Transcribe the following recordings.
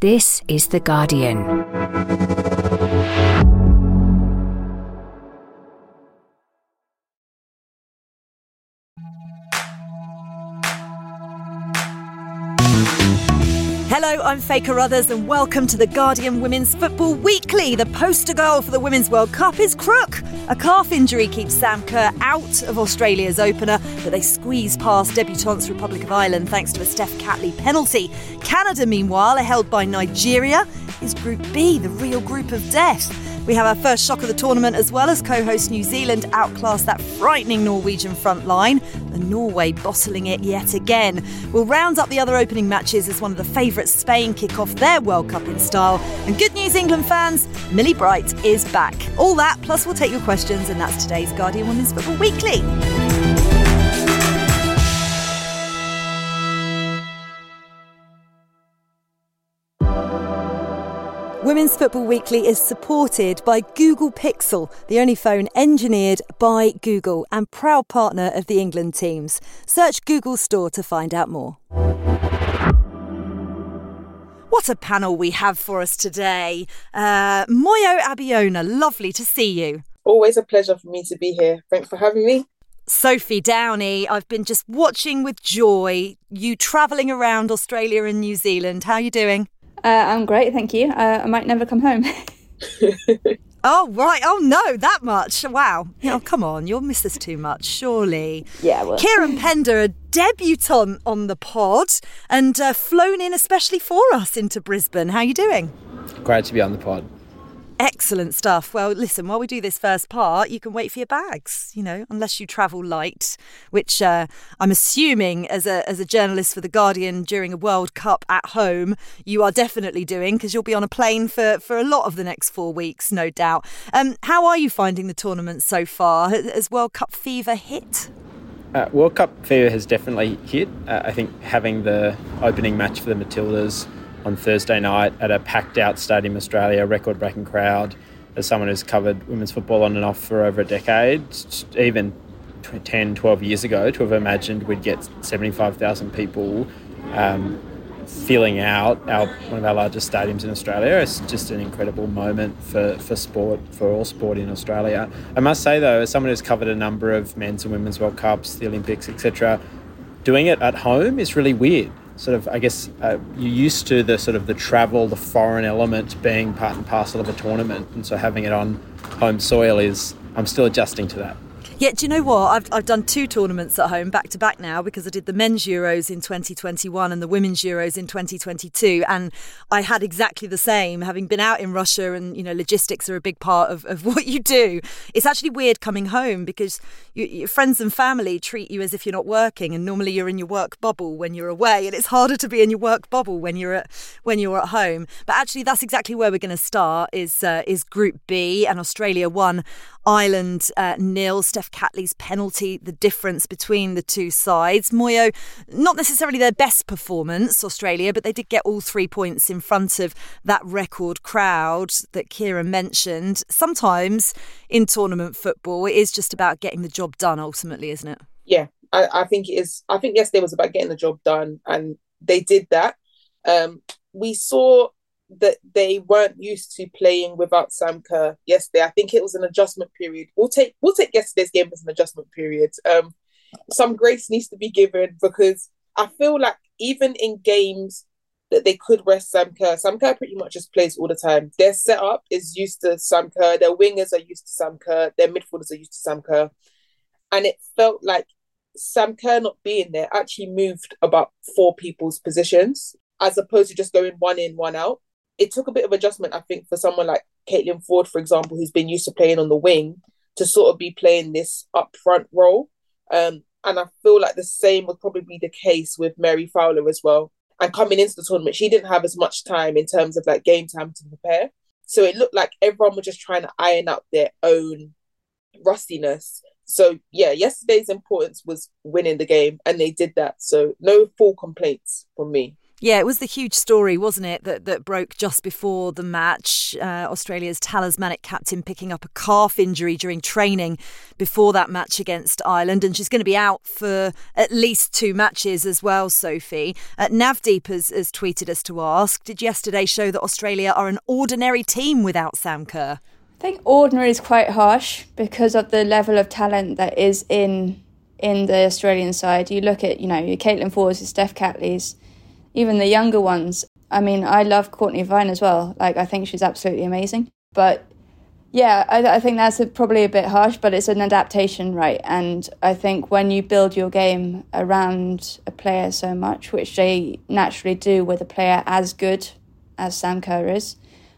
This is The Guardian. Hello, I'm Faye Carruthers, and welcome to the Guardian Women's Football Weekly. The poster girl for the Women's World Cup is Crook. A calf injury keeps Sam Kerr out of Australia's opener, but they squeeze past debutantes Republic of Ireland thanks to a Steph Catley penalty. Canada, meanwhile, are held by Nigeria. Is Group B the real group of death? We have our first shock of the tournament as well as co host New Zealand outclass that frightening Norwegian front line, and Norway bottling it yet again. We'll round up the other opening matches as one of the favourites, Spain, kick off their World Cup in style. And good news, England fans, Millie Bright is back. All that, plus we'll take your questions, and that's today's Guardian Women's Football Weekly. Women's Football Weekly is supported by Google Pixel, the only phone engineered by Google and proud partner of the England teams. Search Google Store to find out more. What a panel we have for us today. Uh, Moyo Abiona, lovely to see you. Always a pleasure for me to be here. Thanks for having me. Sophie Downey, I've been just watching with joy you travelling around Australia and New Zealand. How are you doing? Uh, I'm great, thank you. Uh, I might never come home. oh, right. Oh, no, that much. Wow. Oh, come on. You'll miss us too much, surely. Yeah, well. Kieran Pender, a debutante on the pod and uh, flown in especially for us into Brisbane. How are you doing? Great to be on the pod. Excellent stuff. Well, listen, while we do this first part, you can wait for your bags, you know, unless you travel light, which uh, I'm assuming as a, as a journalist for The Guardian during a World Cup at home, you are definitely doing because you'll be on a plane for, for a lot of the next four weeks, no doubt. Um, how are you finding the tournament so far? Has World Cup fever hit? Uh, World Cup fever has definitely hit. Uh, I think having the opening match for the Matildas on Thursday night at a packed out Stadium Australia, record breaking crowd. As someone who's covered women's football on and off for over a decade, even 10, 12 years ago, to have imagined we'd get 75,000 people um, filling out our, one of our largest stadiums in Australia. It's just an incredible moment for, for sport, for all sport in Australia. I must say, though, as someone who's covered a number of men's and women's World Cups, the Olympics, etc., doing it at home is really weird sort of, I guess, uh, you're used to the sort of the travel, the foreign element being part and parcel of a tournament, and so having it on home soil is, I'm still adjusting to that. Yeah, do you know what? I've, I've done two tournaments at home back to back now because I did the men's Euros in 2021 and the women's Euros in 2022. And I had exactly the same, having been out in Russia and, you know, logistics are a big part of, of what you do. It's actually weird coming home because you, your friends and family treat you as if you're not working. And normally you're in your work bubble when you're away. And it's harder to be in your work bubble when you're at, when you're at home. But actually, that's exactly where we're going to start is, uh, is Group B and Australia won Ireland uh, nil. Steph Catley's penalty, the difference between the two sides. Moyo, not necessarily their best performance, Australia, but they did get all three points in front of that record crowd that Kira mentioned. Sometimes in tournament football, it is just about getting the job done ultimately, isn't it? Yeah, I, I think it is. I think yesterday was about getting the job done, and they did that. Um, we saw that they weren't used to playing without Sam Kerr yesterday. I think it was an adjustment period. We'll take we'll take yesterday's game as an adjustment period. Um, some grace needs to be given because I feel like even in games that they could rest Sam Kerr, Sam Kerr pretty much just plays all the time. Their setup is used to Sam Kerr. Their wingers are used to Sam Kerr. Their midfielders are used to Sam Kerr, and it felt like Sam Kerr not being there actually moved about four people's positions as opposed to just going one in, one out it took a bit of adjustment, I think, for someone like Caitlin Foord, for example, who's been used to playing on the wing, to sort of be playing this up front role. Um, and I feel like the same would probably be the case with Mary Fowler as well. And coming into the tournament, she didn't have as much time in terms of like game time to prepare. So it looked like everyone was just trying to iron out their own rustiness. So yeah, yesterday's importance was winning the game, and they did that. So no full complaints from me. Yeah, it was the huge story, wasn't it, that, that broke just before the match. Uh, Australia's talismanic captain picking up a calf injury during training before that match against Ireland, and she's going to be out for at least two matches as well, Sophie. Uh, Navdeep has, has tweeted us to ask Did yesterday show that Australia are an ordinary team without Sam Kerr? I think ordinary is quite harsh because of the level of talent that is in in the Australian side. You look at, you know, your Caitlin Foord, your Steph Catleys even the younger ones. I mean, I love Cortnee Vine as well. Like, I think she's absolutely amazing. But yeah, I, I think that's a, probably a bit harsh, but it's an adaptation, right? And I think when you build your game around a player so much, which they naturally do with a player as good as Sam Kerr is,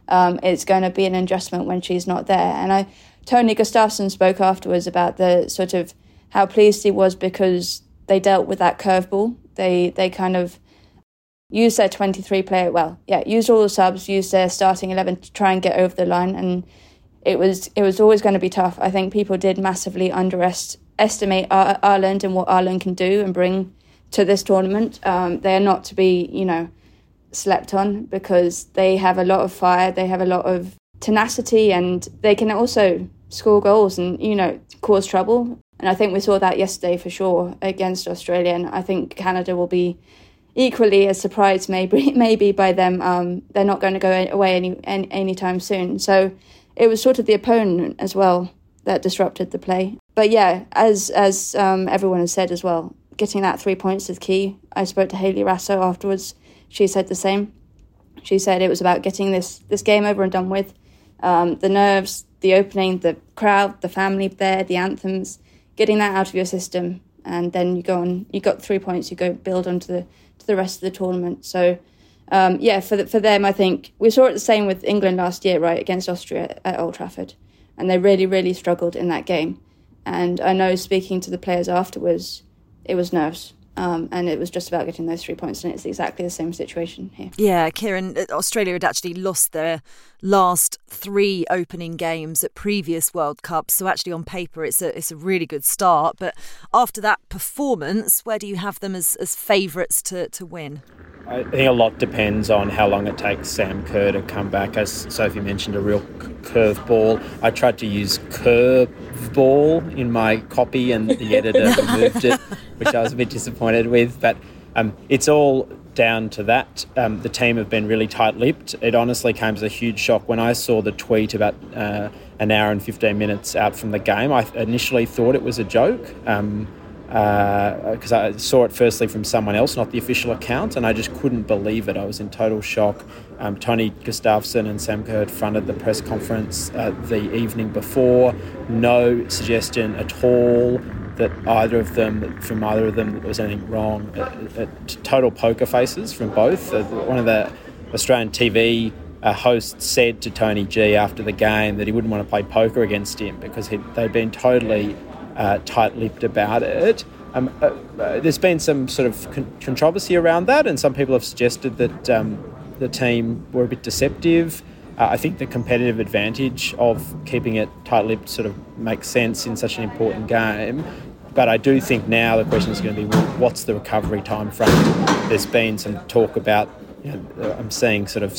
um, it's going to be an adjustment when she's not there. And I, Tony Gustafsson spoke afterwards about the sort of how pleased he was because they dealt with that curveball. They they kind of use their 23 player well yeah used all the subs used their starting 11 to try and get over the line. And it was it was always going to be tough. I think people did massively underestimate ireland and what ireland can do and bring to this tournament. Um, they are not to be you know slept on because they have a lot of fire they have a lot of tenacity and they can also score goals and you know cause trouble. And i think we saw that yesterday for sure against australia. And i think canada will be equally as surprised maybe maybe by them um, they're not going to go away any, any anytime soon. So it was sort of the opponent as well that disrupted the play. But yeah as as um, everyone has said as well getting that three points is key. I spoke to Hayley Raso afterwards. She said the same. She said it was about getting this this game over and done with. Um, the nerves the opening the crowd the family there the anthems getting that out of your system and then you go on you got three points you go build onto the to the rest of the tournament. So, um, yeah, for the, for them, I think we saw it the same with England last year, right, against Austria at Old Trafford, and they really, really struggled in that game. And I know speaking to the players afterwards, it was nerves. Um, and it was just about getting those three points, and it's exactly the same situation here. Yeah, Kieran, uh, Australia had actually lost their last three opening games at previous World Cups, so actually on paper it's a it's a really good start. But after that performance, where do you have them as, as favourites to, to win? I think a lot depends on how long it takes Sam Kerr to come back. As Sophie mentioned, a real curveball. I tried to use curveball in my copy, and the editor removed it, which I was a bit disappointed with. But um, it's all down to that. Um, the team have been really tight-lipped. It honestly came as a huge shock when I saw the tweet about uh, an hour and 15 minutes out from the game. I initially thought it was a joke. Um, because uh, I saw it firstly from someone else, not the official account, and I just couldn't believe it. I was in total shock. Um, Tony Gustafsson and Sam Kerr fronted the press conference uh, the evening before. No suggestion at all that either of them, from either of them, there was anything wrong. Total poker faces from both. Uh, one of the Australian TV uh, hosts said to Tony G after the game that he wouldn't want to play poker against him because they'd been totally uh, tight-lipped about it. Um, uh, uh, there's been some sort of con- controversy around that, and some people have suggested that um, the team were a bit deceptive. Uh, I think the competitive advantage of keeping it tight-lipped sort of makes sense in such an important game. But I do think now the question is going to be, well, what's the recovery time frame? There's been some talk about you know, I'm seeing sort of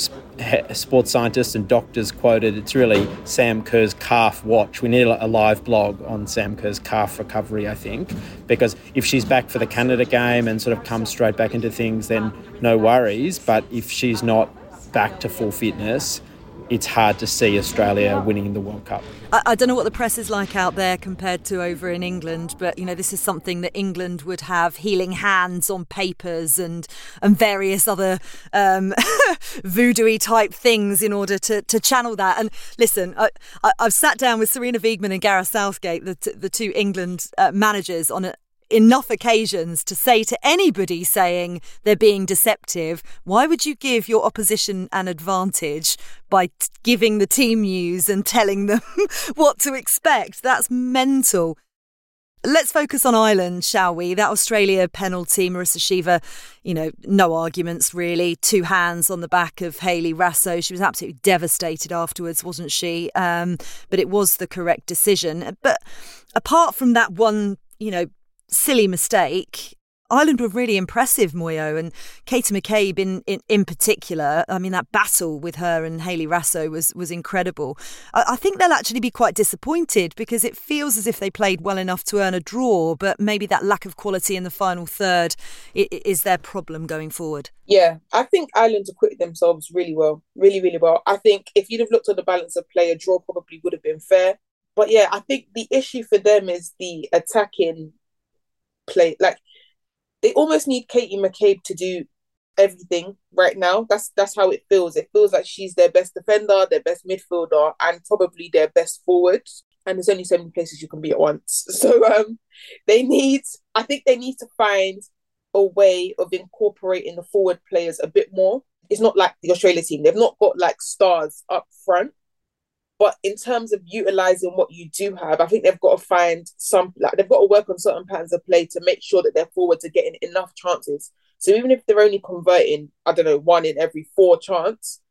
sports scientists and doctors quoted. It's really Sam Kerr's calf watch. We need a live blog on Sam Kerr's calf recovery, I think, because if she's back for the Canada game and sort of comes straight back into things, then no worries. But if she's not back to full fitness, it's hard to see Australia winning the World Cup. I, I, don't know what the press is like out there compared to over in England, but you know this is something that England would have healing hands on papers and and various other um, voodoo type things in order to, to channel that. And listen, I, have sat down with Sarina Wiegman and Gareth Southgate, the, the two England uh, managers, on a, enough occasions to say to anybody saying they're being deceptive, why would you give your opposition an advantage by t- giving the team news and telling them what to expect? That's mental. Let's focus on Ireland, shall we? That Australia penalty, Marissa Sheva, you know, no arguments really. Two hands on the back of Hayley Raso. She was absolutely devastated afterwards, wasn't she? Um, but it was the correct decision. But apart from that one, you know, silly mistake, Ireland were really impressive, Moyo, and Katie McCabe in, in, in particular. I mean, that battle with her and Hayley Raso was, was incredible. I, I, think they'll actually be quite disappointed because it feels as if they played well enough to earn a draw, but maybe that lack of quality in the final third is their problem going forward. Yeah, I think Ireland acquitted themselves really well, really, really well. I think if you'd have looked at the balance of play, a draw probably would have been fair. But yeah, I think the issue for them is the attacking play. Like they almost need Katie McCabe to do everything right now. That's that's how it feels. It feels like she's their best defender, their best midfielder, and probably their best forward. And there's only so many places you can be at once. So um, they need. I think they need to find a way of incorporating the forward players a bit more. It's not like the Australia team. They've not got like stars up front. But in terms of utilizing what you do have, I think they've got to find some like they've got to work on certain patterns of play to make sure that their forwards are getting enough chances. So even if they're only converting, I don't know, one in every four chance,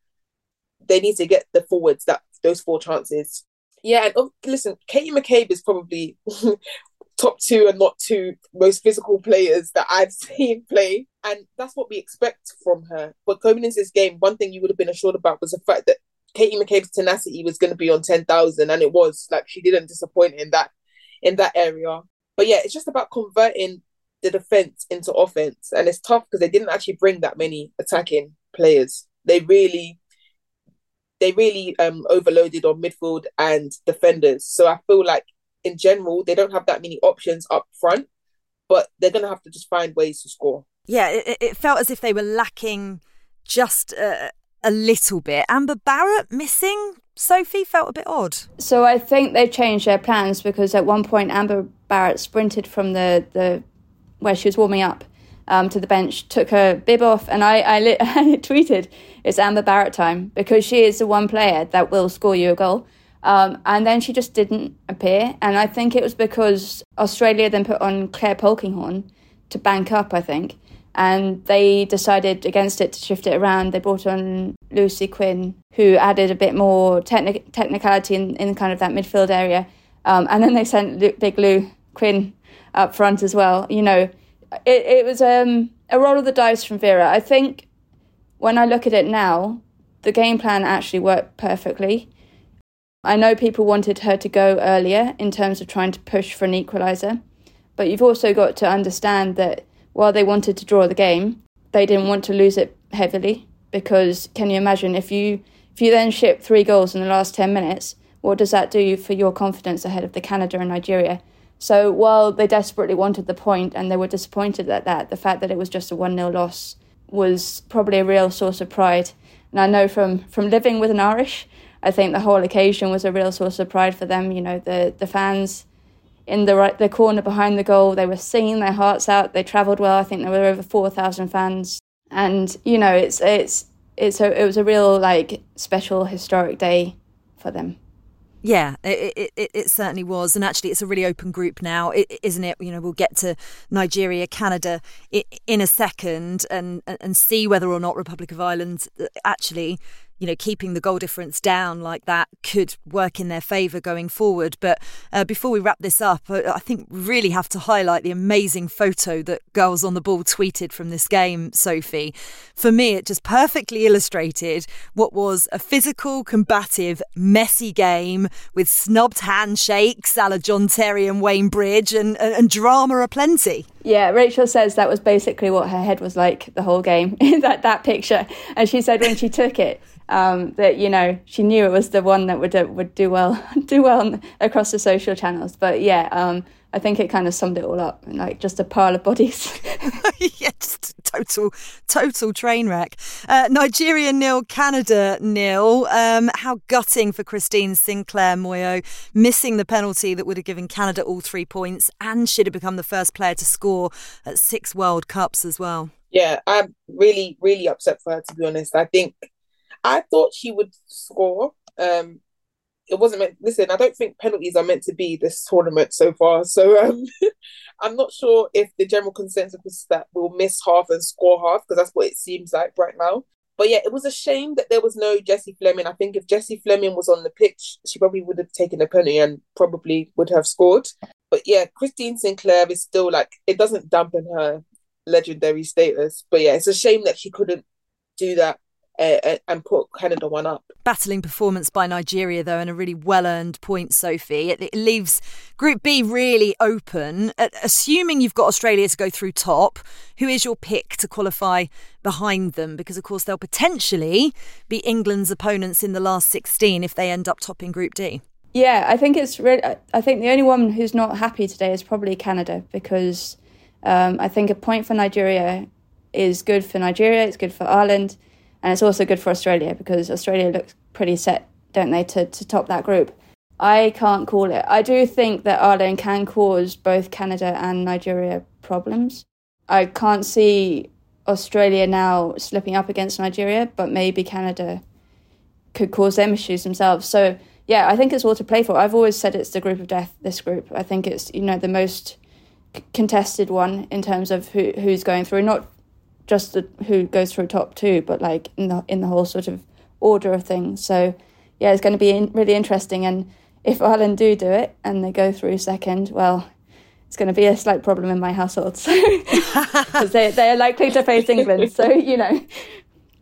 they need to get the forwards that those four chances. Yeah, and oh, listen, Katie McCabe is probably top two and not two most physical players that I've seen play. And that's what we expect from her. But coming into this game, one thing you would have been assured about was the fact that Katie McCabe's tenacity was going to be on 10,000 and it was like she didn't disappoint in that in that area. But yeah, it's just about converting the defense into offense and it's tough because they didn't actually bring that many attacking players. They really they really um overloaded on midfield and defenders. So I feel like in general they don't have that many options up front, but they're going to have to just find ways to score. Yeah, it, it felt as if they were lacking just uh, a little bit. Amber Barrett missing, Sophie, felt a bit odd. So I think they changed their plans because at one point Amber Barrett sprinted from the, the where she was warming up um, to the bench, took her bib off, and I, I, lit, I tweeted, it's Amber Barrett time because she is the one player that will score you a goal. Um, and then she just didn't appear. And I think it was because Australia then put on Clare Polkinghorne to bank up, I think and they decided against it to shift it around. They brought on Lucy Quinn, who added a bit more techni- technicality in, in kind of that midfield area. Um, and then they sent Big Lou Quinn up front as well. You know, it, it was um, a roll of the dice from Vera. I think when I look at it now, the game plan actually worked perfectly. I know people wanted her to go earlier in terms of trying to push for an equaliser, but you've also got to understand that while they wanted to draw the game, they didn't want to lose it heavily because can you imagine if you if you then ship three goals in the last 10 minutes, what does that do for your confidence ahead of the Canada and Nigeria? So while they desperately wanted the point and they were disappointed at that, the fact that it was just a 1 0 loss was probably a real source of pride. And I know from, from living with an Irish, I think the whole occasion was a real source of pride for them. You know, the, the fans in the right the corner behind the goal. They were singing their hearts out. They travelled well. I think there were over four thousand fans, and you know it's it's it's a, it was a real like special historic day for them. Yeah, it, it, it, certainly was. And actually, it's a really open group now, isn't it? You know, we'll get to Nigeria, Canada in a second and, and see whether or not Republic of Ireland uh, actually you know, keeping the goal difference down like that could work in their favour going forward. But uh, before we wrap this up, I think we really have to highlight the amazing photo that Girls on the Ball tweeted from this game, Sophie. For me, it just perfectly illustrated what was a physical, combative, messy game with snubbed handshakes a la John Terry and Wayne Bridge and, and, and drama aplenty. Yeah, Rachel says that was basically what her head was like the whole game that, that picture. And she said when she took it, um, that you know she knew it was the one that would uh, would do well do well on, across the social channels. But yeah, um, I think it kind of summed it all up, like just a pile of bodies. yeah, just total total train wreck. Uh, Nigeria nil, Canada nil. Um, how gutting for Christine Sinclair Moyo, missing the penalty that would have given Canada all three points, and should have become the first player to score at six World Cups as well. Yeah, I'm really, really upset for her to be honest. I think I thought she would score. Um, it wasn't meant. Listen, I don't think penalties are meant to be this tournament so far. So um, I'm not sure if the general consensus is that we'll miss half and score half because that's what it seems like right now. But yeah, it was a shame that there was no Jessie Fleming. I think if Jessie Fleming was on the pitch, she probably would have taken a penalty and probably would have scored. But yeah, Christine Sinclair is still like it doesn't dampen her legendary status. But yeah, it's a shame that she couldn't do that uh, and put Canada one up. Battling performance by Nigeria, though, and a really well earned point, Sophie. It, it, leaves Group B really open. Uh, assuming you've got Australia to go through top, who is your pick to qualify behind them? Because, of course, they'll potentially be England's opponents in the last 16 if they end up topping Group D. Yeah, I think it's really. I think the only one who's not happy today is probably Canada because um, I think a point for Nigeria is good for Nigeria, it's good for Ireland, and it's also good for Australia because Australia looks pretty set, don't they, to, to top that group. I can't call it. I do think that Ireland can cause both Canada and Nigeria problems. I can't see Australia now slipping up against Nigeria, but maybe Canada could cause them issues themselves. So yeah, I think it's all to play for. I've always said it's the group of death. This group, I think it's you know the most contested one in terms of who who's going through, not just the, who goes through top two, but like in the in the whole sort of order of things. So yeah, it's going to be in, really interesting. And if Ireland do do it and they go through second, well, it's going to be a slight problem in my household. So they they are likely to face England. So you know,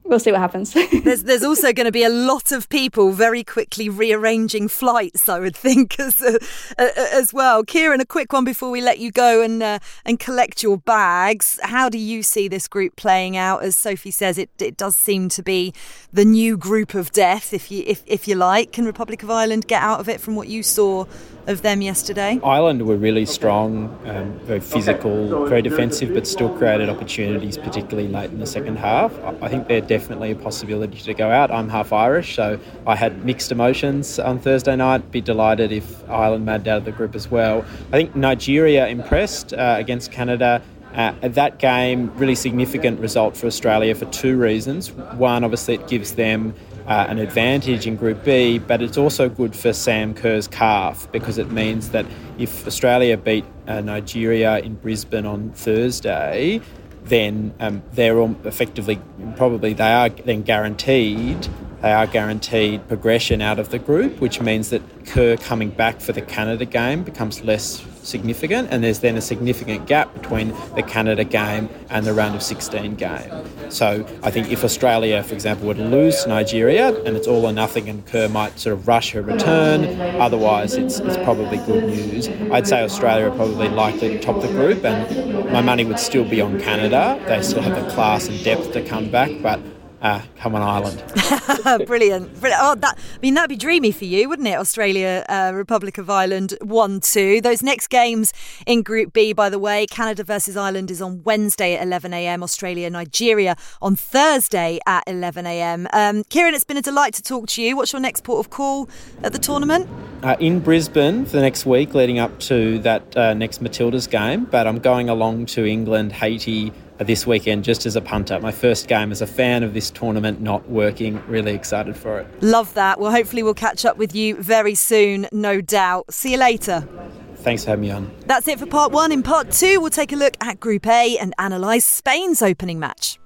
we'll see what happens. there's there's also going to be a lot of people very quickly rearranging flights, I would think, as uh, uh, as well. Kieran, a quick one before we let you go and uh, and collect your bags. How do you see this group playing out? As Sophie says, it it does seem to be the new group of death, if you if if you like. Can Republic of Ireland get out of it from what you saw of them yesterday? Ireland were really strong, um, very physical, very defensive, but still created opportunities, particularly late in the second half. I think they're definitely a possibility to go out. I'm half Irish, so I had mixed emotions on Thursday night. Be delighted if Ireland made out of the group as well. I think Nigeria impressed uh, against Canada. Uh, that game, really significant result for Australia for two reasons. One, obviously, it gives them uh, an advantage in Group B, but it's also good for Sam Kerr's calf because it means that if Australia beat uh, Nigeria in Brisbane on Thursday, then um, they're effectively, probably they are then guaranteed they are guaranteed progression out of the group, which means that Kerr coming back for the Canada game becomes less significant, and there's then a significant gap between the Canada game and the round of 16 game. So I think if Australia, for example, to lose Nigeria and it's all or nothing, and Kerr might sort of rush her return, otherwise it's, it's probably good news. I'd say Australia are probably likely to top the group, and my money would still be on Canada. They still have the class and depth to come back, but uh, come on Ireland. Brilliant. Brilliant. Oh, that, I mean, that'd be dreamy for you, wouldn't it? Australia, uh, Republic of Ireland, 1 2. Those next games in Group B, by the way, Canada versus Ireland is on Wednesday at 11am, Australia, Nigeria on Thursday at 11am. Um, Kieran, it's been a delight to talk to you. What's your next port of call at the tournament? Uh, in Brisbane for the next week leading up to that uh, next Matildas game, but I'm going along to England, Haiti, this weekend just as a punter. My first game as a fan of this tournament, not working. Really excited for it. Love that. Well, hopefully, we'll catch up with you very soon, no doubt. See you later. Thanks for having me on. That's it for part one. In part two, we'll take a look at Group A and analyse Spain's opening match.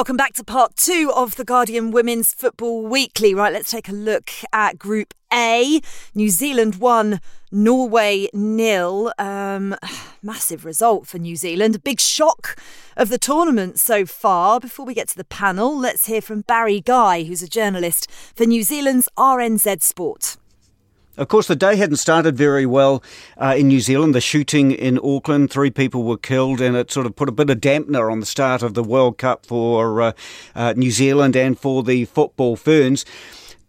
Welcome back to part two of the Guardian Women's Football Weekly. Right, let's take a look at Group A. New Zealand won, Norway nil. Um, massive result for New Zealand. A big shock of the tournament so far. Before we get to the panel, let's hear from Barry Guy, who's a journalist for New Zealand's RNZ Sport. Of course, the day hadn't started very well uh, in New Zealand. The shooting in Auckland, three people were killed, and it sort of put a bit of dampener on the start of the World Cup for uh, uh, New Zealand and for the football ferns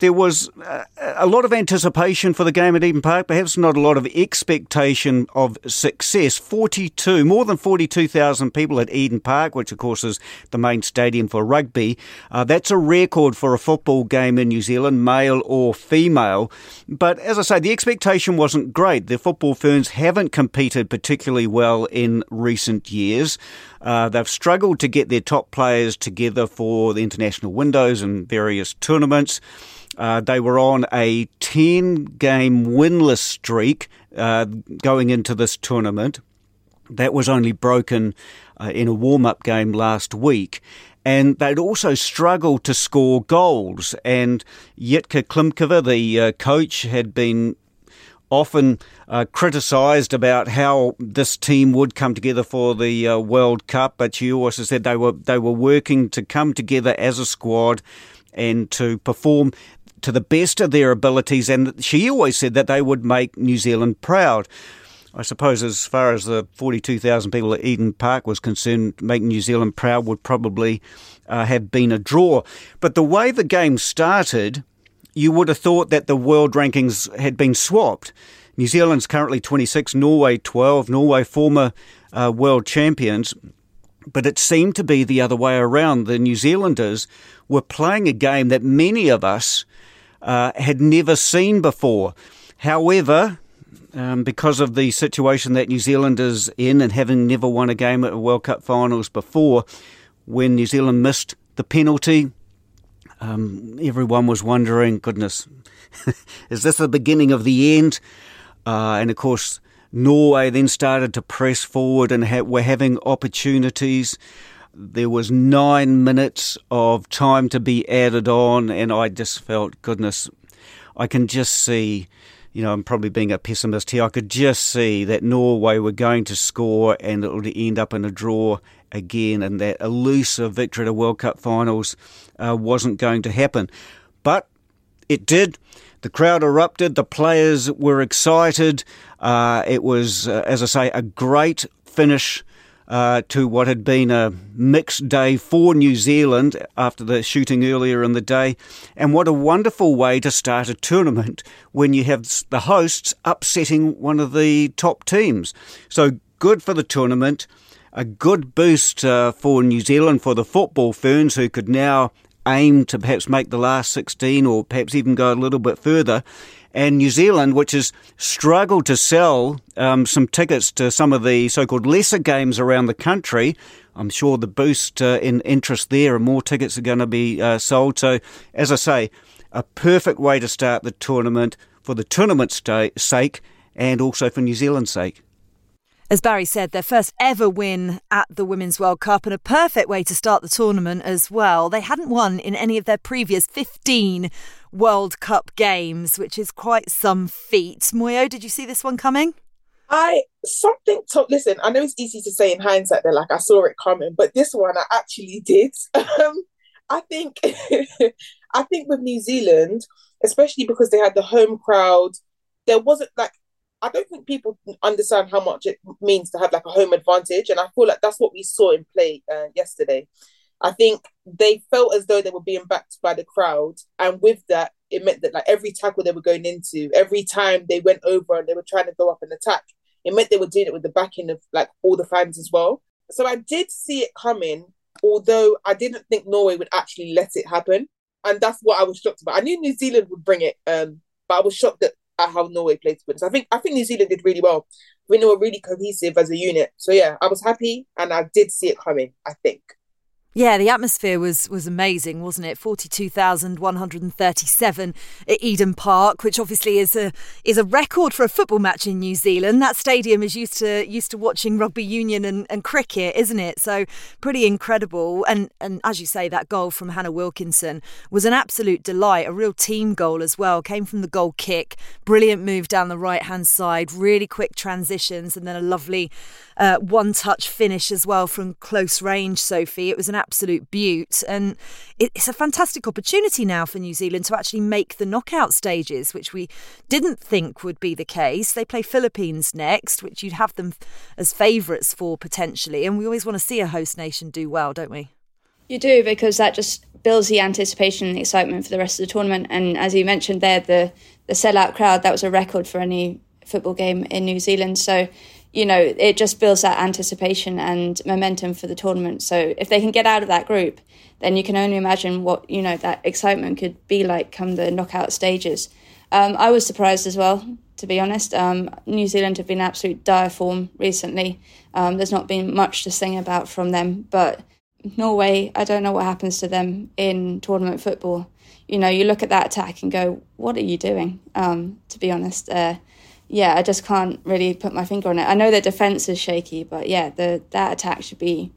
there was uh, a lot of anticipation for the game at Eden Park, perhaps not a lot of expectation of success. 42, more than 42,000 people at Eden Park, which of course is the main stadium for rugby. Uh, that's a record for a football game in New Zealand, male or female. But as I say, the expectation wasn't great. The football ferns haven't competed particularly well in recent years. Uh, they've struggled to get their top players together for the international windows and various tournaments. Uh, they were on a 10 game winless streak uh, going into this tournament. That was only broken uh, in a warm up game last week. And they'd also struggled to score goals. And Jitka Klimkova, the uh, coach, had been often uh, criticised about how this team would come together for the uh, World Cup, but she also said they were they were working to come together as a squad and to perform to the best of their abilities. And she always said that they would make New Zealand proud. I suppose, as far as the 42,000 people at Eden Park was concerned, making New Zealand proud would probably uh, have been a draw. But the way the game started, you would have thought that the world rankings had been swapped. New Zealand's currently 26, Norway 12, Norway former uh, world champions. But it seemed to be the other way around. The New Zealanders were playing a game that many of us uh, had never seen before. However, um, because of the situation that New Zealand is in and having never won a game at a World Cup finals before, when New Zealand missed the penalty, um, everyone was wondering, goodness, is this the beginning of the end? Uh, and of course, Norway then started to press forward and ha- were having opportunities. There was nine minutes of time to be added on, and I just felt, goodness, I can just see, you know, I'm probably being a pessimist here. I could just see that Norway were going to score and it would end up in a draw again, and that elusive victory a World Cup finals uh, wasn't going to happen. But it did. The crowd erupted. The players were excited. Uh, it was, uh, as I say, a great finish uh, to what had been a mixed day for New Zealand after the shooting earlier in the day. And what a wonderful way to start a tournament when you have the hosts upsetting one of the top teams. So good for the tournament a good boost uh, for New Zealand for the football ferns who could now aim to perhaps make the last 16 or perhaps even go a little bit further. And New Zealand, which has struggled to sell um, some tickets to some of the so called lesser games around the country, I'm sure the boost uh, in interest there and more tickets are going to be uh, sold. So, as I say, a perfect way to start the tournament for the tournament's sake and also for New Zealand's sake as Barry said, their first ever win at the Women's World Cup and a perfect way to start the tournament as well. They hadn't won in any of their previous 15 World Cup games, which is quite some feat. Moyo, did you see this one coming? I something to listen. I know it's easy to say in hindsight that like I saw it coming, but this one I actually did. Um, I think I think with New Zealand, especially because they had the home crowd, there wasn't like I don't think people understand how much it means to have like a home advantage, and I feel like that's what we saw in play uh, yesterday. I think they felt as though they were being backed by the crowd, and with that, it meant that like every tackle they were going into, every time they went over and they were trying to go up and attack, it meant they were doing it with the backing of like all the fans as well. So I did see it coming, although I didn't think Norway would actually let it happen, and that's what I was shocked about. I knew New Zealand would bring it, um, but I was shocked that how Norway played to win. So I think I think New Zealand did really well. We know were really cohesive as a unit. So yeah, I was happy and I did see it coming, I think. Yeah, the atmosphere was was amazing, wasn't it? Forty two thousand one hundred and thirty seven at Eden Park, which obviously is a is a record for a football match in New Zealand. That stadium is used to used to watching rugby union and, and cricket, isn't it? So pretty incredible. And and as you say, that goal from Hannah Wilkinson was an absolute delight, a real team goal as well. Came from the goal kick, brilliant move down the right hand side, really quick transitions, and then a lovely uh, one touch finish as well from close range, Sophie. It was an absolute beaut. And it's a fantastic opportunity now for New Zealand to actually make the knockout stages, which we didn't think would be the case. They play Philippines next, which you'd have them as favourites for potentially. And we always want to see a host nation do well, don't we? You do, because that just builds the anticipation and the excitement for the rest of the tournament. And as you mentioned there, the, the sellout crowd, that was a record for any football game in New Zealand. So you know, it just builds that anticipation and momentum for the tournament. So if they can get out of that group, then you can only imagine what, you know, that excitement could be like come the knockout stages. Um, I was surprised as well, to be honest. Um, New Zealand have been absolute dire form recently. Um, there's not been much to sing about from them, but Norway, I don't know what happens to them in tournament football. You know, you look at that attack and go, what are you doing? Um, to be honest, uh, yeah, I just can't really put my finger on it. I know their defense is shaky, but yeah, the that attack should be.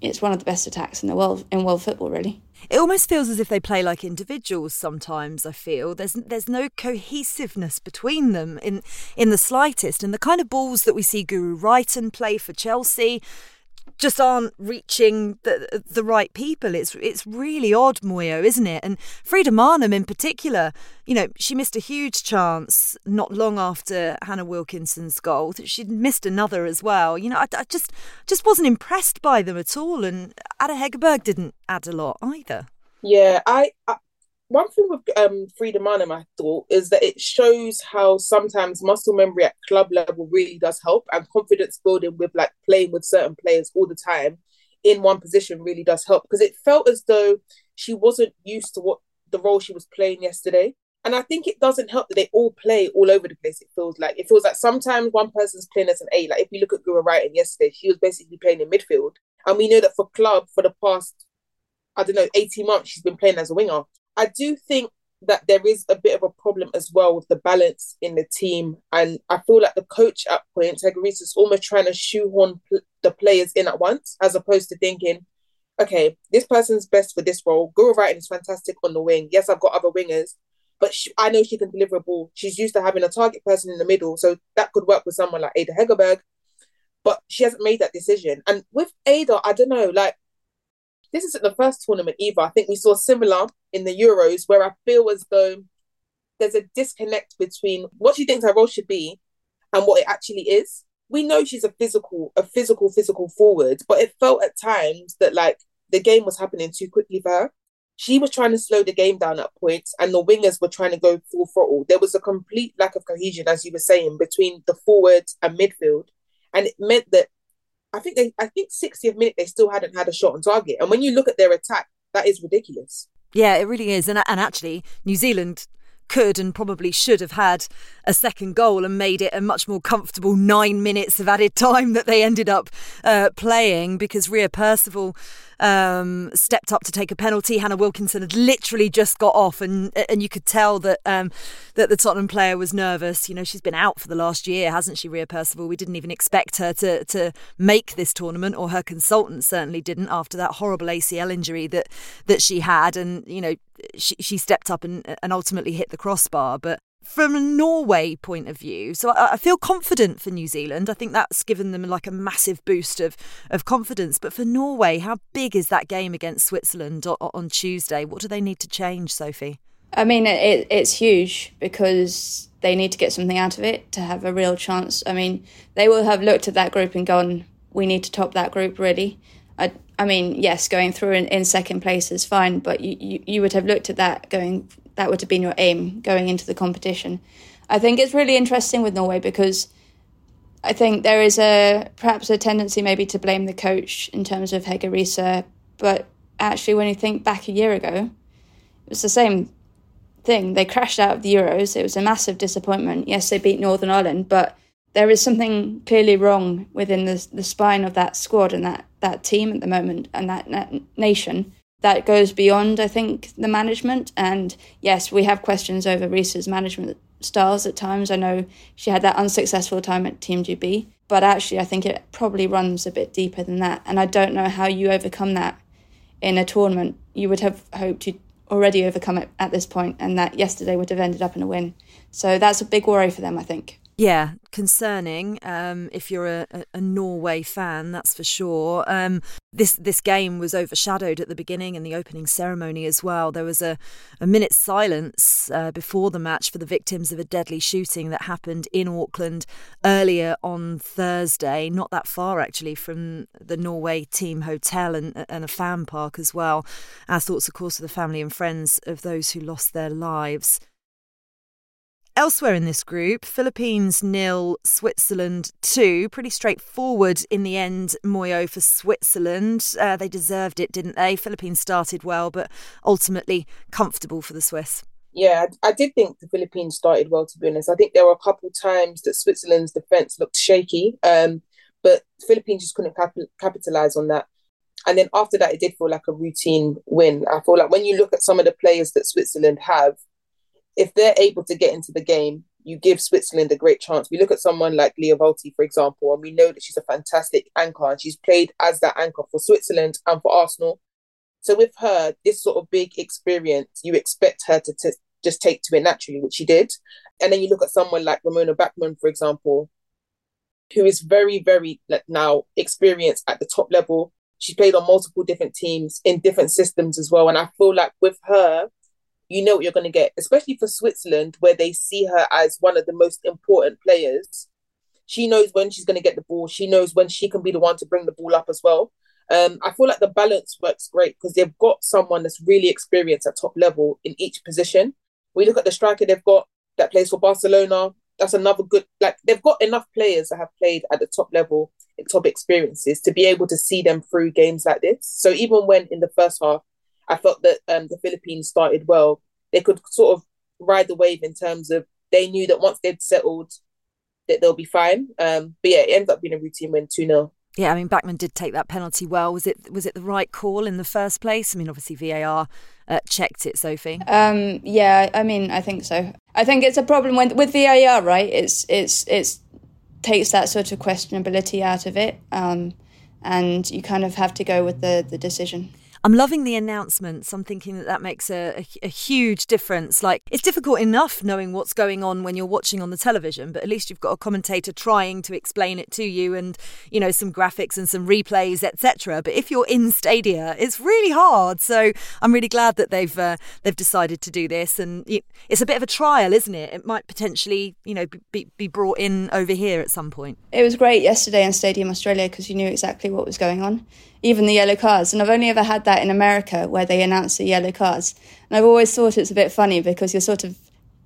It's one of the best attacks in the world in world football, really. It almost feels as if they play like individuals sometimes, I feel. There's there's no cohesiveness between them in in the slightest. And the kind of balls that we see Guro Reiten play for Chelsea just aren't reaching the the right people. It's it's really odd, Moyo, isn't it? And Frida Maanum in particular, you know, she missed a huge chance not long after Hannah Wilkinson's goal. She'd missed another as well. You know, I, I just just wasn't impressed by them at all. And Ada Hegerberg didn't add a lot either. Yeah, I, I one thing with um, Frida Maanum, I thought, is that it shows how sometimes muscle memory at club level really does help, and confidence building with like playing with certain players all the time in one position really does help. Because it felt as though she wasn't used to what the role she was playing yesterday, and I think it doesn't help that they all play all over the place. It feels like it feels like sometimes one person's playing as an A. Like if we look at Guro Reiten yesterday, she was basically playing in midfield, and we know that for club for the past I don't know, 18 months, she's been playing as a winger. I do think that there is a bit of a problem as well with the balance in the team. And I feel like the coach at points, Hege Riise, is almost trying to shoehorn pl- the players in at once, as opposed to thinking, okay, this person's best for this role. Guro Reiten is fantastic on the wing. Yes, I've got other wingers, but she, I know she can deliver a ball. She's used to having a target person in the middle, so that could work with someone like Ada Hegerberg. But she hasn't made that decision. And with Ada, I don't know, like this isn't the first tournament either. I think we saw similar in the Euros where I feel as though there's a disconnect between what she thinks her role should be and what it actually is. We know she's a physical, a physical, physical forward, but it felt at times that like the game was happening too quickly for her. She was trying to slow the game down at points, and the wingers were trying to go full throttle. There was a complete lack of cohesion, as you were saying, between the forwards and midfield, and it meant that I think they, I think 60th minute they still hadn't had a shot on target. And when you look at their attack, that is ridiculous. Yeah, it really is. And and actually, New Zealand could and probably should have had a second goal and made it a much more comfortable nine minutes of added time that they ended up uh, playing because Ria Percival um, stepped up to take a penalty. Hannah Wilkinson had literally just got off, and and you could tell that um, that the Tottenham player was nervous. You know, she's been out for the last year, hasn't she, Ria Percival? We didn't even expect her to to make this tournament, or her consultant certainly didn't after that horrible ACL injury that that she had. And you know, she she stepped up and and ultimately hit the crossbar, but from a Norway point of view, so I, I, feel confident for New Zealand. I think that's given them like a massive boost of, of confidence. But for Norway, how big is that game against Switzerland on, on Tuesday? What do they need to change, Sophie? I mean, it, it's huge because they need to get something out of it to have a real chance. I mean, they will have looked at that group and gone, we need to top that group, really. I, I mean, yes, going through in, in second place is fine, but you, you, you would have looked at that going that would have been your aim going into the competition. I think it's really interesting with Norway because I think there is a perhaps a tendency maybe to blame the coach in terms of Hege Riise, but actually when you think back a year ago, it was the same thing. They crashed out of the Euros. It was a massive disappointment. Yes, they beat Northern Ireland, but there is something clearly wrong within the the spine of that squad and that, that team at the moment and that, that nation that goes beyond, I think, the management. And yes, we have questions over Riise's management styles at times. I know she had that unsuccessful time at Team GB, but actually, I think it probably runs a bit deeper than that. And I don't know how you overcome that in a tournament. You would have hoped to already overcome it at this point, and that yesterday would have ended up in a win. So that's a big worry for them, I think. Yeah, concerning. Um, if you're a, a, Norway fan, that's for sure. Um, this this game was overshadowed at the beginning and the opening ceremony as well. There was a, a minute's silence uh, before the match for the victims of a deadly shooting that happened in Auckland earlier on Thursday. Not that far actually from the Norway team hotel and, and a fan park as well. Our thoughts, of course, with the family and friends of those who lost their lives. Elsewhere in this group, Philippines nil, Switzerland two. Pretty straightforward in the end, Moyo for Switzerland. Uh, they deserved it, didn't they? Philippines started well, but ultimately comfortable for the Swiss. Yeah, I, did think the Philippines started well, to be honest. I think there were a couple times that Switzerland's defence looked shaky, um, but Philippines just couldn't cap- capitalise on that. And then after that, it did feel like a routine win. I feel like when you look at some of the players that Switzerland have, if they're able to get into the game, you give Switzerland a great chance. We look at someone like Lia Wälti, for example, and we know that she's a fantastic anchor and she's played as that anchor for Switzerland and for Arsenal. So with her, this sort of big experience, you expect her to t- just take to it naturally, which she did. And then you look at someone like Ramona Bachmann, for example, who is very, very like, now experienced at the top level. She played on multiple different teams in different systems as well. And I feel like with her, you know what you're going to get, especially for Switzerland, where they see her as one of the most important players. She knows when she's going to get the ball. She knows when she can be the one to bring the ball up as well. Um, I feel like the balance works great because they've got someone that's really experienced at top level in each position. We look at the striker they've got that plays for Barcelona. That's another good, like, they've got enough players that have played at the top level, top experiences to be able to see them through games like this. So even when in the first half, I felt that um, the Philippines started well. They could sort of ride the wave in terms of they knew that once they'd settled, that they'll be fine. Um, but yeah, it ended up being a routine win 2 0. Yeah, I mean Bachmann did take that penalty well. Was it was it the right call in the first place? I mean, obviously VAR uh, checked it, Sophie. Um, yeah, I mean, I think so. I think it's a problem when with VAR, right? It's it's it's takes that sort of questionability out of it, um, and you kind of have to go with the the decision. I'm loving the announcements. I'm thinking that that makes a, a, a, huge difference. Like, it's difficult enough knowing what's going on when you're watching on the television, but at least you've got a commentator trying to explain it to you and, you know, some graphics and some replays, etc. But if you're in Stadia, it's really hard. So I'm really glad that they've uh, they've decided to do this. And it's a bit of a trial, isn't it? It might potentially, you know, be, be brought in over here at some point. It was great yesterday in Stadium Australia because you knew exactly what was going on even the yellow cards. And I've only ever had that in America where they announce the yellow cards. And I've always thought it's a bit funny because you're sort of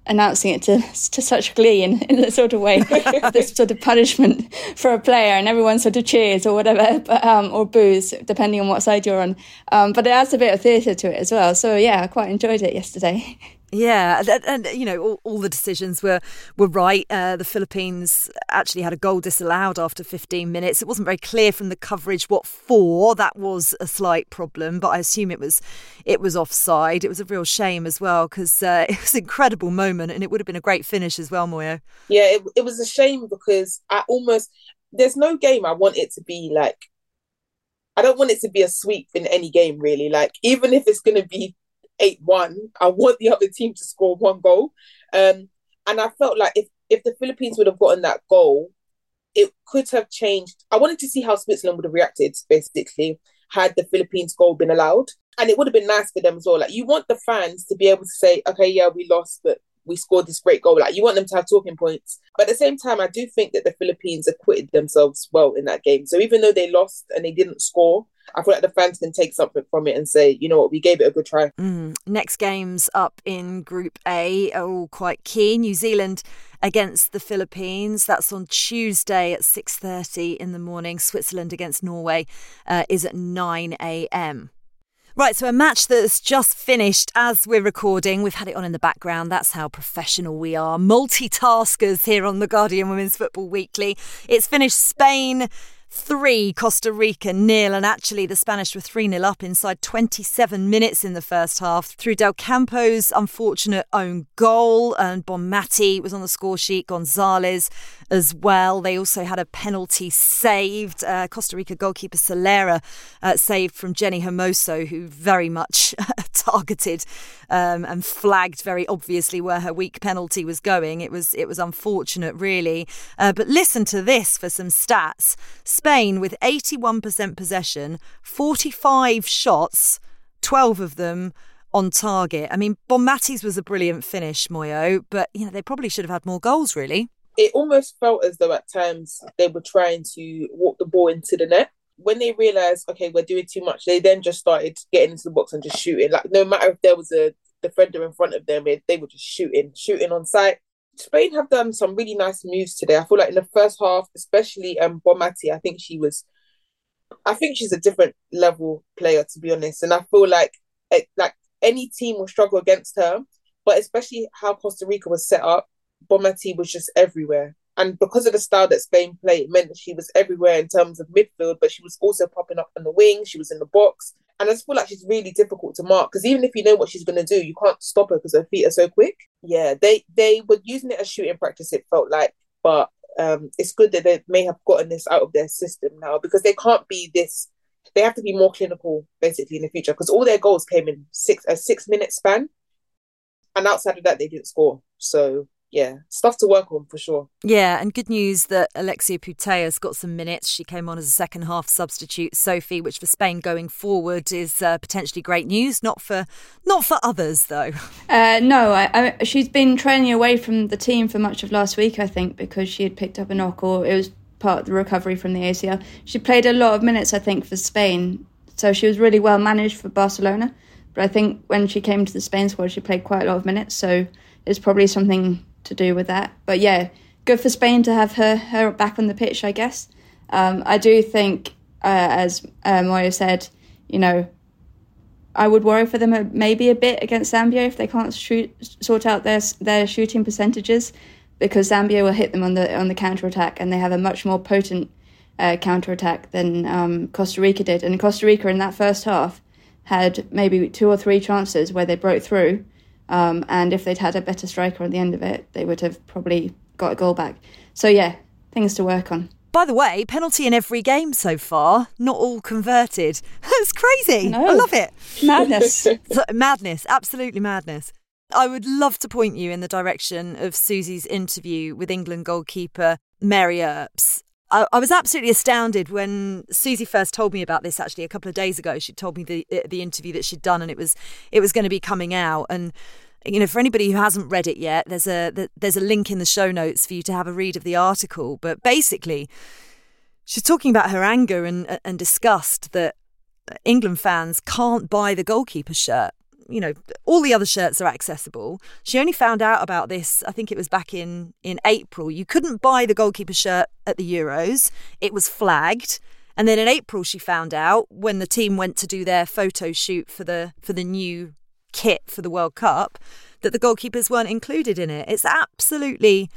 announcing it to to such glee in, in a sort of way, this sort of punishment for a player, and everyone sort of cheers or whatever, but, um, or boos depending on what side you're on. Um, but it adds a bit of theatre to it as well. So yeah, I quite enjoyed it yesterday. Yeah, and, and, you know all, all, the decisions were were right. Uh, the Philippines actually had a goal disallowed after 15 minutes. It wasn't very clear from the coverage what for. That was a slight problem, but I assume it was it was offside. It was a real shame as well because uh, it was an incredible moment and it would have been a great finish as well, Moyo. Yeah, it, it was a shame because I almost there's no game I want it to be like. I don't want it to be a sweep in any game, really. Like, even if it's going to be 8 1. I want the other team to score one goal. Um, and I felt like if, if the Philippines would have gotten that goal, it could have changed. I wanted to see how Switzerland would have reacted, basically, had the Philippines goal been allowed. And it would have been nice for them as well. Like, you want the fans to be able to say, okay, yeah, we lost, but we scored this great goal. Like, you want them to have talking points. But at the same time, I do think that the Philippines acquitted themselves well in that game. So even though they lost and they didn't score, I feel like the fans can take something from it and say, you know what, we gave it a good try. Mm. Next games up in Group A are all quite key. New Zealand against the Philippines. That's on Tuesday at 6:30 in the morning. Switzerland against Norway uh, is at 9 a.m. Right, so a match that's just finished as we're recording. We've had it on in the background. That's how professional we are. Multitaskers here on the Guardian Women's Football Weekly. It's finished Spain three, Costa Rica nil, and actually the Spanish were 3 nil up inside 27 minutes in the first half through Del Campo's unfortunate own goal, and Bonmati was on the score sheet, Gonzalez as well. They also had a penalty saved. Uh, Costa Rica goalkeeper Solera uh, saved from Jenni Hermoso, who very much targeted um, and flagged very obviously where her weak penalty was going. It was it was unfortunate, really. Uh, but listen to this for some stats. Spain with 81% possession, 45 shots, 12 of them on target. I mean, Bonmati's was a brilliant finish, Moyo, but you know they probably should have had more goals. Really, it almost felt as though at times they were trying to walk the ball into the net. When they realized, okay, we're doing too much, they then just started getting into the box and just shooting. Like no matter if there was a defender in front of them, they were just shooting, shooting on sight. Spain have done some really nice moves today. I feel like in the first half, especially um Bonmati, I think she was I think she's a different level player to be honest. And I feel like it, like any team will struggle against her, but especially how Costa Rica was set up, Bonmati was just everywhere. And because of the style that Spain played, it meant that she was everywhere in terms of midfield, but she was also popping up on the wing, she was in the box. And I just feel like she's really difficult to mark because even if you know what she's going to do, you can't stop her because her feet are so quick. Yeah, they they were using it as shooting practice. It felt like, but um, it's good that they may have gotten this out of their system now because they can't be this. They have to be more clinical, basically, in the future because all their goals came in six a six minute span, and outside of that, they didn't score. So yeah, stuff to work on for sure. Yeah, and good news that Alexia Putellas got some minutes. She came on as a second half substitute, Sophie, which for Spain going forward is uh, potentially great news. Not for not for others though. Uh, no, I, I, she's been training away from the team for much of last week, I think, because she had picked up a knock or it was part of the recovery from the ACL. She played a lot of minutes, I think, for Spain, so she was really well managed for Barcelona. But I think when she came to the Spain squad, she played quite a lot of minutes, so it's probably something to do with that. But yeah, good for Spain to have her her back on the pitch. I guess. Um, I do think, uh, as uh, Moyo said, you know, I would worry for them maybe a bit against Zambia if they can't shoot, sort out their their shooting percentages, because Zambia will hit them on the on the counter attack, and they have a much more potent uh, counter attack than um, Costa Rica did. And Costa Rica in that first half had maybe two or three chances where they broke through, um, and if they'd had a better striker at the end of it, they would have probably got a goal back. So, yeah, things to work on. By the way, penalty in every game so far, not all converted. It's crazy. I, I love it. Madness. so, madness, absolutely madness. I would love to point you in the direction of Susie's interview with England goalkeeper Mary Earps. I, I was absolutely astounded when Susie first told me about this. Actually, a couple of days ago, she told me the uh, the interview that she'd done, and it was it was going to be coming out. And you know, for anybody who hasn't read it yet, there's a there's a link in the show notes for you to have a read of the article. But basically, she's talking about her anger and uh, and disgust that England fans can't buy the goalkeeper shirt. You know, all the other shirts are accessible. She only found out about this, I think it was back in in April. You couldn't buy the goalkeeper shirt at the Euros. It was flagged. And then in April she found out when the team went to do their photo shoot for the for the new kit for the World Cup that the goalkeepers weren't included in it. It's absolutely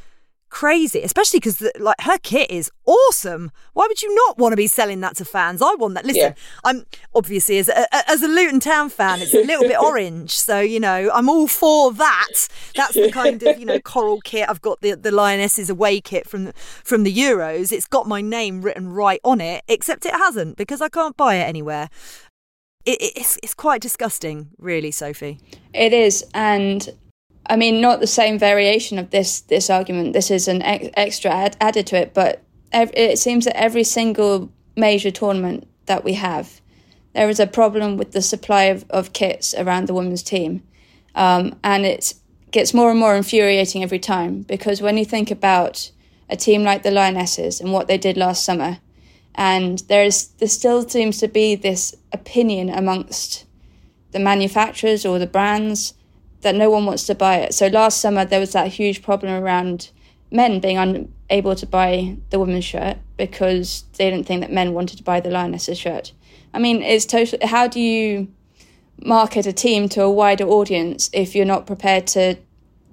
crazy, especially because like her kit is awesome. Why would you not want to be selling that to fans? I want that. Listen, yeah. I'm obviously as a, as a Luton Town fan, it's a little bit orange, so you know I'm all for that. That's the kind of you know coral kit. I've got the the Lionesses away kit from from the Euros. It's got my name written right on it, except it hasn't because I can't buy it anywhere it, it's it's quite disgusting, really, Sophie. It is, and I mean, not the same variation of this this argument. This is an ex- extra ad- added to it, but ev- it seems that every single major tournament that we have, there is a problem with the supply of, of kits around the women's team, um, and it gets more and more infuriating every time because when you think about a team like the Lionesses and what they did last summer, and there is there still seems to be this opinion amongst the manufacturers or the brands that no one wants to buy it. So last summer there was that huge problem around men being unable to buy the women's shirt because they didn't think that men wanted to buy the lionesses shirt. I mean, it's totally. How do you market a team to a wider audience if you're not prepared to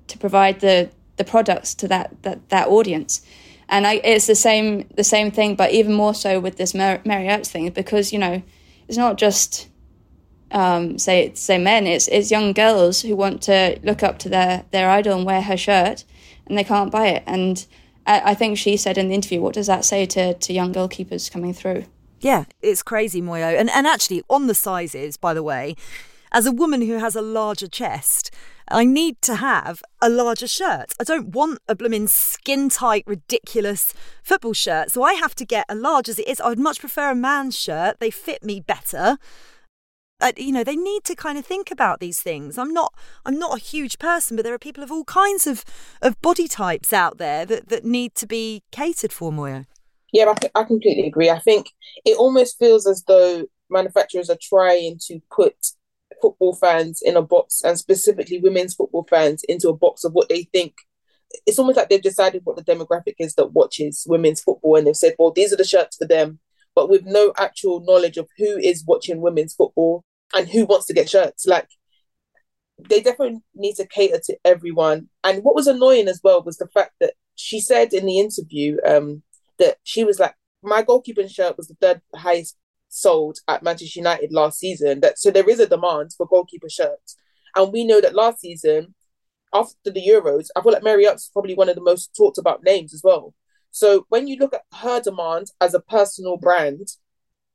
to provide the the products to that that that audience? and I, it's the same the same thing, but even more so with this Mary, Earps thing because you know it's not just um, say say men; it's it's young girls who want to look up to their their idol and wear her shirt, and they can't buy it. And I, I think she said in the interview, "What does that say to to young goalkeepers coming through?" Yeah, it's crazy, Moyo. And and actually, on the sizes, by the way, as a woman who has a larger chest, I need to have a larger shirt. I don't want a blooming skin tight, ridiculous football shirt. So I have to get a large as it is. I would much prefer a man's shirt. They fit me better. Uh, you know, they need to kind of think about these things. I'm not, I'm not a huge person, but there are people of all kinds of, of body types out there that, that need to be catered for, Moyo. Yeah, I, I completely agree. I think it almost feels as though manufacturers are trying to put football fans in a box and specifically women's football fans into a box of what they think it's almost like they've decided what the demographic is that watches women's football and they've said well these are the shirts for them but with no actual knowledge of who is watching women's football and who wants to get shirts like they definitely need to cater to everyone and what was annoying as well was the fact that she said in the interview um, that she was like my goalkeeping shirt was the third highest sold at Manchester United last season. That so there is a demand for goalkeeper shirts, and we know that last season, after the Euros, I feel like Mary is probably one of the most talked about names as well. So when you look at her demand as a personal brand,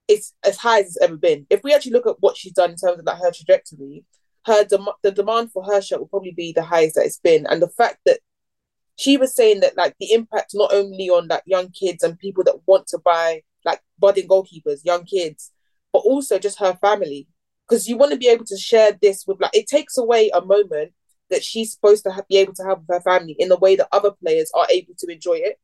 it's as high as it's ever been. If we actually look at what she's done in terms of like her trajectory, her dem- the demand for her shirt will probably be the highest that it's been, and the fact that she was saying that like the impact not only on like young kids and people that want to buy like budding goalkeepers, young kids, but also just her family. Because you want to be able to share this with like it takes away a moment that she's supposed to have, be able to have with her family in the way that other players are able to enjoy it.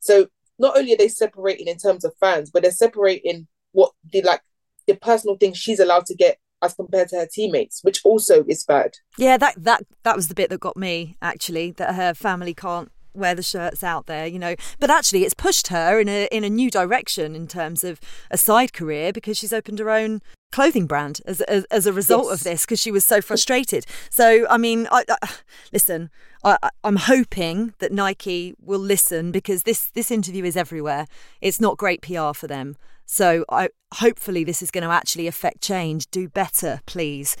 So not only are they separating in terms of fans, but they're separating what the like the personal things she's allowed to get as compared to her teammates, which also is bad. Yeah, that that that was the bit that got me actually. That her family can't wear the shirts out there, you know. But actually, it's pushed her in a in a new direction in terms of a side career because she's opened her own clothing brand as as, as a result yes. of this because she was so frustrated. So I mean, I, I, listen. I, I'm hoping that Nike will listen because this this interview is everywhere. It's not great PR for them. So I hopefully this is going to actually affect change. Do better, please.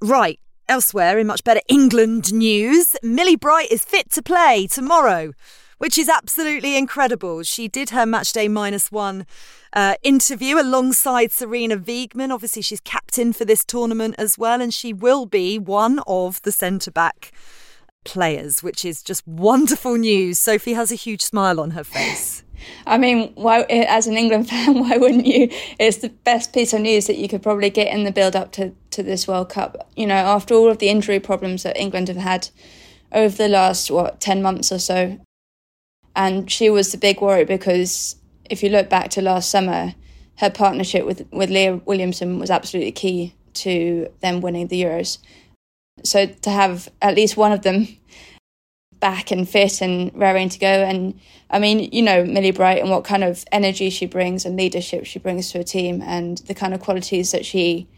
Right, Elsewhere, in much better England news, Millie Bright is fit to play tomorrow, which is absolutely incredible. She did her matchday minus one uh, interview alongside Sarina Wiegman. Obviously, she's captain for this tournament as well, and she will be one of the centre back players, which is just wonderful news. Sophie has a huge smile on her face. I mean, why? As an England fan, why wouldn't you? It's the best piece of news that you could probably get in the build up to to this World Cup. You know, after all of the injury problems that England have had over the last what ten months or so, and she was the big worry because if you look back to last summer, her partnership with with Leah Williamson was absolutely key to them winning the Euros. So to have at least one of them back and fit and raring to go. And I mean, you know, Millie Bright and what kind of energy she brings and leadership she brings to a team and the kind of qualities that she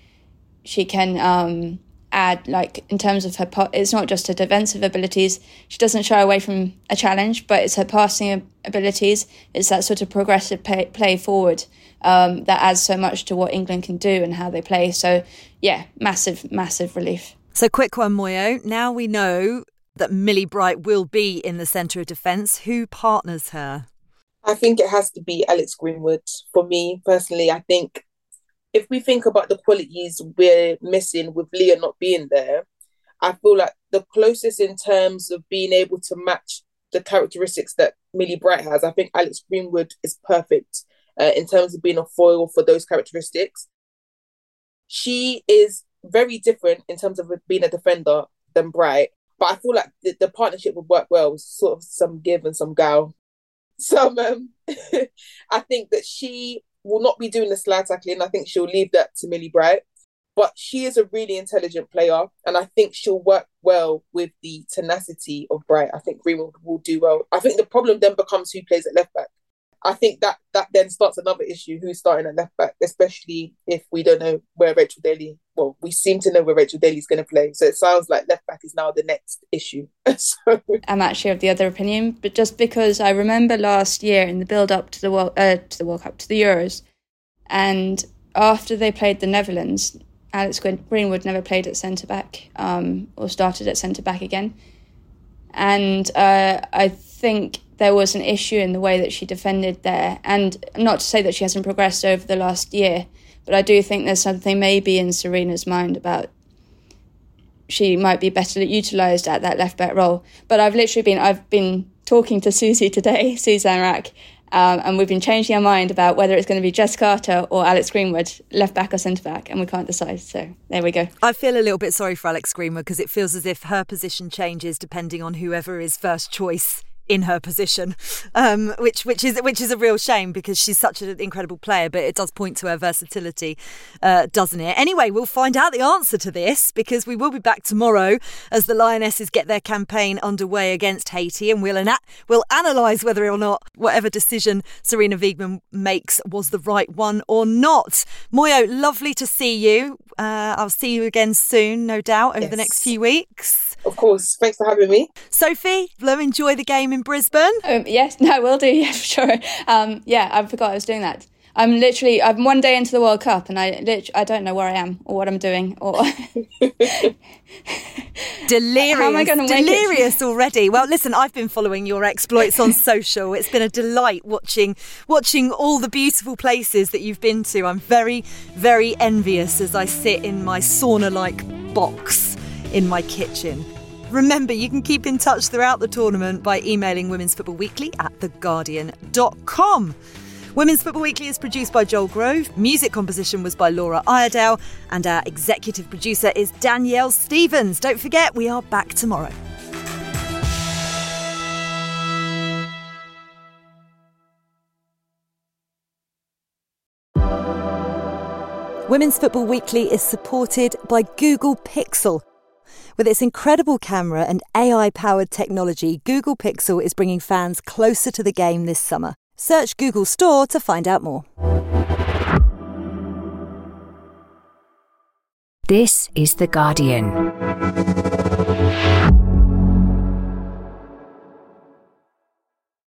she can um, add, like in terms of her, it's not just her defensive abilities. She doesn't shy away from a challenge, but it's her passing abilities. It's that sort of progressive play, play forward um, that adds so much to what England can do and how they play. So, yeah, massive, massive relief. So, quick one, Moyo. Now we know that Millie Bright will be in the centre of defence. Who partners her? I think it has to be Alex Greenwood. For me personally, I think if we think about the qualities we're missing with Leah not being there, I feel like the closest in terms of being able to match the characteristics that Millie Bright has, I think Alex Greenwood is perfect uh, in terms of being a foil for those characteristics. She is very different in terms of being a defender than Bright, but I feel like the, the partnership would work well, sort of some give and some go. Some, um, I think that she will not be doing the slide tackling. I think she'll leave that to Millie Bright. But she is a really intelligent player, and I think she'll work well with the tenacity of Bright. I think Greenwood will do well. I think the problem then becomes who plays at left back. I think that that then starts another issue: who's starting at left back, especially if we don't know where Rachel Daly. Well, we seem to know where Rachel Daly's going to play, so it sounds like left back is now the next issue. so. I'm actually of the other opinion, but just because I remember last year in the build up to the world uh, to the World Cup to the Euros, and after they played the Netherlands, Alex Greenwood never played at centre back um, or started at centre back again, and uh, I think there was an issue in the way that she defended there. And not to say that she hasn't progressed over the last year, but I do think there's something maybe in Sarina's mind about she might be better utilised at that left back role. But I've literally been I've been talking to Susie today, Suzanne Wrack, um, and we've been changing our mind about whether it's going to be Jess Carter or Alex Greenwood, left back or centre back, and we can't decide. So there we go. I feel a little bit sorry for Alex Greenwood because it feels as if her position changes depending on whoever is first choice in her position, um, which which is which is a real shame because she's such an incredible player. But it does point to her versatility, uh, doesn't it? Anyway, we'll find out the answer to this because we will be back tomorrow as the Lionesses get their campaign underway against Haiti, and we'll ana- we'll analyse whether or not whatever decision Sarina Wiegman makes was the right one or not. Moyo, lovely to see you. Uh, I'll see you again soon, no doubt, over yes. the next few weeks. Of course. Thanks for having me. Sophie, enjoy the game in Brisbane? Um, yes, no, I will do. Yeah, for sure. Um, yeah, I forgot I was doing that. I'm literally I'm one day into the World Cup and I literally I don't know where I am or what I'm doing or delirious. How am I going to delirious already? Well, listen, I've been following your exploits on social. It's been a delight watching watching all the beautiful places that you've been to. I'm very very envious as I sit in my sauna-like box in my kitchen. Remember, you can keep in touch throughout the tournament by emailing Women's Football Weekly at theguardian.com. Women's Football Weekly is produced by Joel Grove. Music composition was by Laura Iredale. And our executive producer is Danielle Stevens. Don't forget, we are back tomorrow. Women's Football Weekly is supported by Google Pixel. With its incredible camera and AI powered technology, Google Pixel is bringing fans closer to the game this summer. Search Google Store to find out more. This is The Guardian.